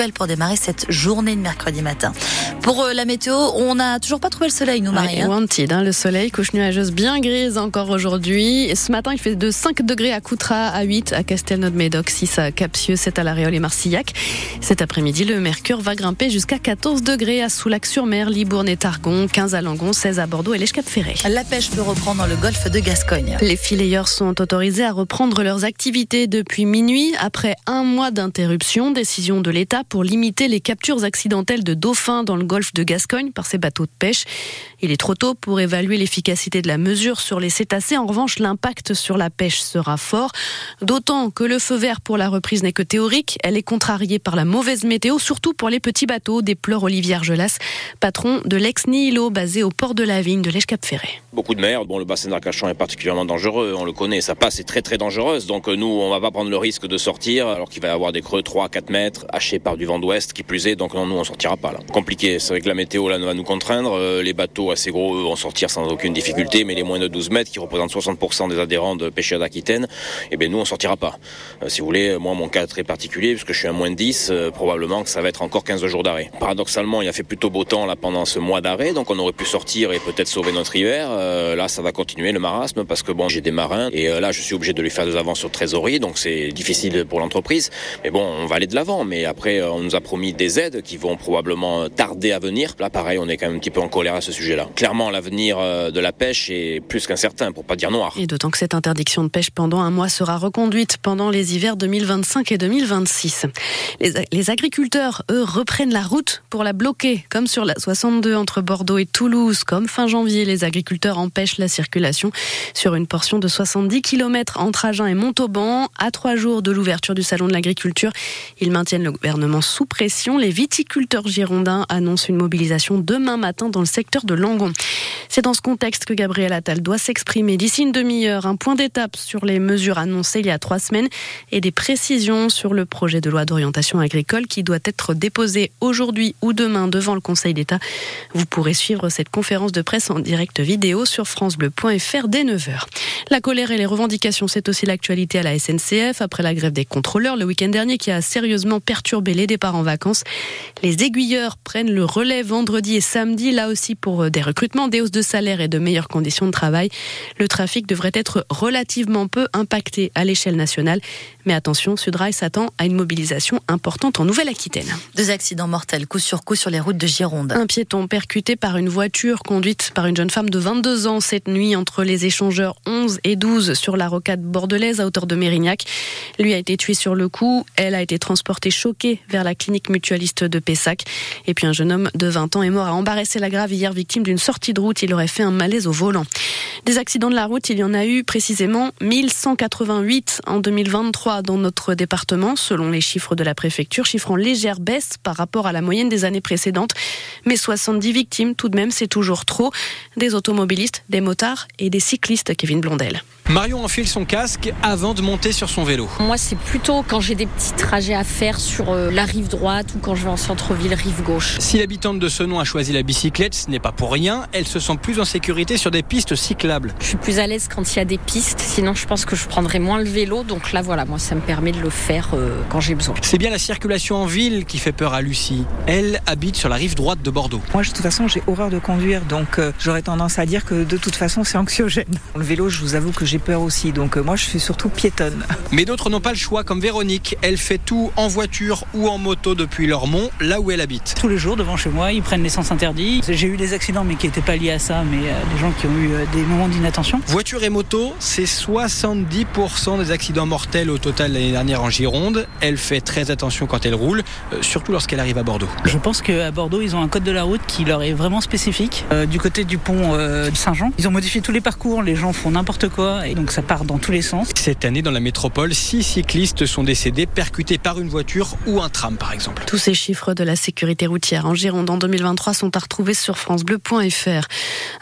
nouvelle pour démarrer cette journée de mercredi matin. Pour euh, la météo, on n'a toujours pas trouvé le soleil, nous, Marie. Ouais, wanted, hein, le soleil, couche nuageuse bien grise encore aujourd'hui. Ce matin, il fait de 5 degrés à Coutras, à 8 à Castelnau-de-Médoc, 6 à Capsieux, 7 à La Réole et Marcillac. Cet après-midi, le mercure va grimper jusqu'à 14 degrés à Soulac-sur-Mer, Libourne et Targon, 15 à Langon, 16 à Bordeaux et l'Èche-Cap-Ferré. La pêche peut reprendre dans le golfe de Gascogne. Les fileyeurs sont autorisés à reprendre leurs activités depuis minuit après un mois d'interruption. Décision de l'État pour limiter les captures accidentelles de dauphins dans le golfe de Gascogne par ces bateaux de pêche. Il est trop tôt pour évaluer l'efficacité de la mesure sur les cétacés. En revanche, l'impact sur la pêche sera fort. D'autant que le feu vert pour la reprise n'est que théorique. Elle est contrariée par la mauvaise météo, surtout pour les petits bateaux, déplore Olivier Argelas, patron de l'ex-Nihilo basé au port de la Vigne de l'Èche-Cap-Ferré. Beaucoup de mer. Bon, le bassin d'Arcachon est particulièrement dangereux. On le connaît. Sa passe est très très dangereuse. Donc nous, on va pas prendre le risque de sortir alors qu'il va y avoir des creux 3-4 mètres hachés par du vent d'ouest qui plus est. Donc non, nous, on sortira pas là. Compliqué. C'est vrai que la météo là va nous contraindre. Euh, les bateaux assez gros eux, vont sortir sans aucune difficulté, mais les moins de 12 mètres qui représentent 60% des adhérents de pêcheurs d'Aquitaine, eh bien nous on sortira pas. Euh, si vous voulez, moi mon cas très particulier puisque je suis à moins de 10, euh, probablement que ça va être encore 15 jours d'arrêt. Paradoxalement, il a fait plutôt beau temps là pendant ce mois d'arrêt, donc on aurait pu sortir et peut-être sauver notre hiver. Là, ça va continuer le marasme parce que bon, j'ai des marins et là je suis obligé de lui faire des avances sur trésorerie, donc c'est difficile pour l'entreprise. Mais bon, on va aller de l'avant. Mais après, euh, on nous a promis des aides qui vont probablement tarder à venir. Là, pareil, on est quand même un petit peu en colère à ce sujet-là. Clairement, l'avenir euh, de la pêche est plus qu'incertain, pour pas dire noir. Et d'autant que cette interdiction de pêche pendant un mois sera reconduite pendant les hivers 2025 et 2026. Les, les agriculteurs, eux, reprennent la route pour la bloquer, comme sur la 62 entre Bordeaux et Toulouse. Comme fin janvier, les agriculteurs empêchent la circulation sur une portion de 70 km entre Agen et Montauban. À trois jours de l'ouverture du salon de l'agriculture, ils maintiennent le gouvernement sous pression. Les viticulteurs girondins annoncent une mobilisation demain matin dans le secteur de Langon. C'est dans ce contexte que Gabriel Attal doit s'exprimer d'ici une demi-heure. Un point d'étape sur les mesures annoncées il y a trois semaines et des précisions sur le projet de loi d'orientation agricole qui doit être déposé aujourd'hui ou demain devant le Conseil d'État. Vous pourrez suivre cette conférence de presse en direct vidéo sur francebleu.fr dès 9h. La colère et les revendications, c'est aussi l'actualité à la SNCF après la grève des contrôleurs le week-end dernier qui a sérieusement perturbé les départs en vacances. Les aiguilleurs prennent le relais vendredi et samedi, là aussi pour des recrutements, des hausses de salaire et de meilleures conditions de travail. Le trafic devrait être relativement peu impacté à l'échelle nationale. Mais attention, Sudrail s'attend à une mobilisation importante en Nouvelle-Aquitaine. Deux accidents mortels coup sur coup sur les routes de Gironde. Un piéton percuté par une voiture conduite par une jeune femme de 22 ans cette nuit entre les échangeurs 11 et 12 sur la rocade bordelaise à hauteur de Mérignac. Lui a été tué sur le coup. Elle a été transportée choquée vers la clinique mutualiste de Pessac. Et puis un jeune homme de 20 ans est mort à Embarrasser-la-Grave hier, victime d'une sortie de route. Il aurait fait un malaise au volant. Des accidents de la route, il y en a eu précisément 1188 en 2023 dans notre département, selon les chiffres de la préfecture, chiffre en légère baisse par rapport à la moyenne des années précédentes. Mais 70 victimes, tout de même, c'est toujours trop. Des automobilistes, des motards et des cyclistes, Kevin Blondel. Marion enfile son casque avant de monter sur son vélo. Moi, c'est plutôt quand j'ai des petits trajets à faire sur euh, la rive droite ou quand je vais en centre-ville, rive gauche. Si l'habitante de ce nom a choisi la bicyclette, ce n'est pas pour rien. Elle se sent plus en sécurité sur des pistes cyclables. Je suis plus à l'aise quand il y a des pistes, sinon je pense que je prendrais moins le vélo. Donc là, voilà, moi, ça me permet de le faire euh, quand j'ai besoin. C'est bien la circulation en ville qui fait peur à Lucie. Elle habite sur la rive droite de Bordeaux. Moi, de toute façon, j'ai horreur de conduire, donc euh, j'aurais tendance à dire que de toute façon, c'est anxiogène. Le vélo, je vous avoue que j'ai peur aussi, donc euh, moi, je suis surtout piétonne. Mais d'autres n'ont pas le choix, comme Véronique. Elle fait tout en voiture ou en moto depuis Lormont, là où elle habite. Tous les jours, devant chez moi, ils prennent l'essence interdite. J'ai eu des accidents, mais qui n'étaient pas liés à ça, mais euh, des gens qui ont eu euh, des moments d'inattention. Voiture et moto, c'est 70% des accidents mortels au total l'année dernière en Gironde. Elle fait très attention quand elle roule, euh, surtout lorsqu'elle arrive à Bordeaux. Je pense qu'à Bordeaux, ils ont un code de la route qui leur est vraiment spécifique. Euh, du côté du pont euh, de Saint-Jean, ils ont modifié tous les parcours, les gens font n'importe quoi, et donc ça part dans tous les sens. Cette année, dans la métropole, six cyclistes sont décédés percutés par une voiture ou un tram, par exemple. Tous ces chiffres de la sécurité routière en Gironde en 2023 sont à retrouver sur francebleu.fr.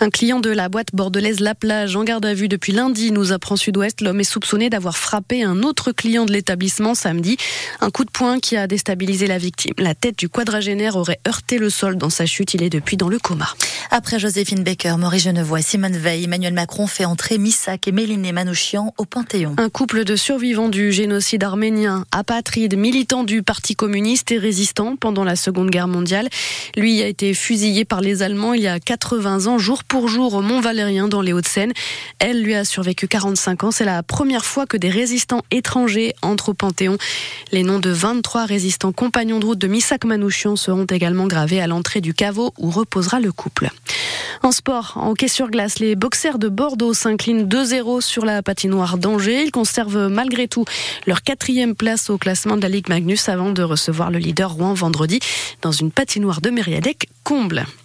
Un client de la boîte bordelaise La Plage en garde à vue depuis lundi nous apprend Sud-Ouest. L'homme est soupçonné d'avoir frappé un autre client de l'établissement samedi. Un coup de poing qui a déstabilisé la victime. La tête du quadragénaire aurait heurté le sol dans sa chute. Il est depuis dans le coma. Après Joséphine Baker, Maurice Genevois, Simone Veil, Emmanuel Macron fait entrer Missac et Mélenchon Et Manouchian au Panthéon. Un couple de survivants du génocide arménien, apatride, militant du Parti communiste et résistant pendant la Seconde Guerre mondiale. Lui a été fusillé par les Allemands il y a 80 ans, jour pour jour, au Mont-Valérien, dans les Hauts-de-Seine. Elle lui a survécu 45 ans. C'est la première fois que des résistants étrangers entrent au Panthéon. Les noms de 23 résistants compagnons de route de Missak Manouchian seront également gravés à l'entrée du caveau où reposera le couple. En sport, en hockey sur glace, les boxers de Bordeaux s'inclinent 2-0 sur la patinoire d'Angers. Ils conservent malgré tout leur quatrième place au classement de la Ligue Magnus avant de recevoir le leader Rouen vendredi dans une patinoire de Mériadec comble.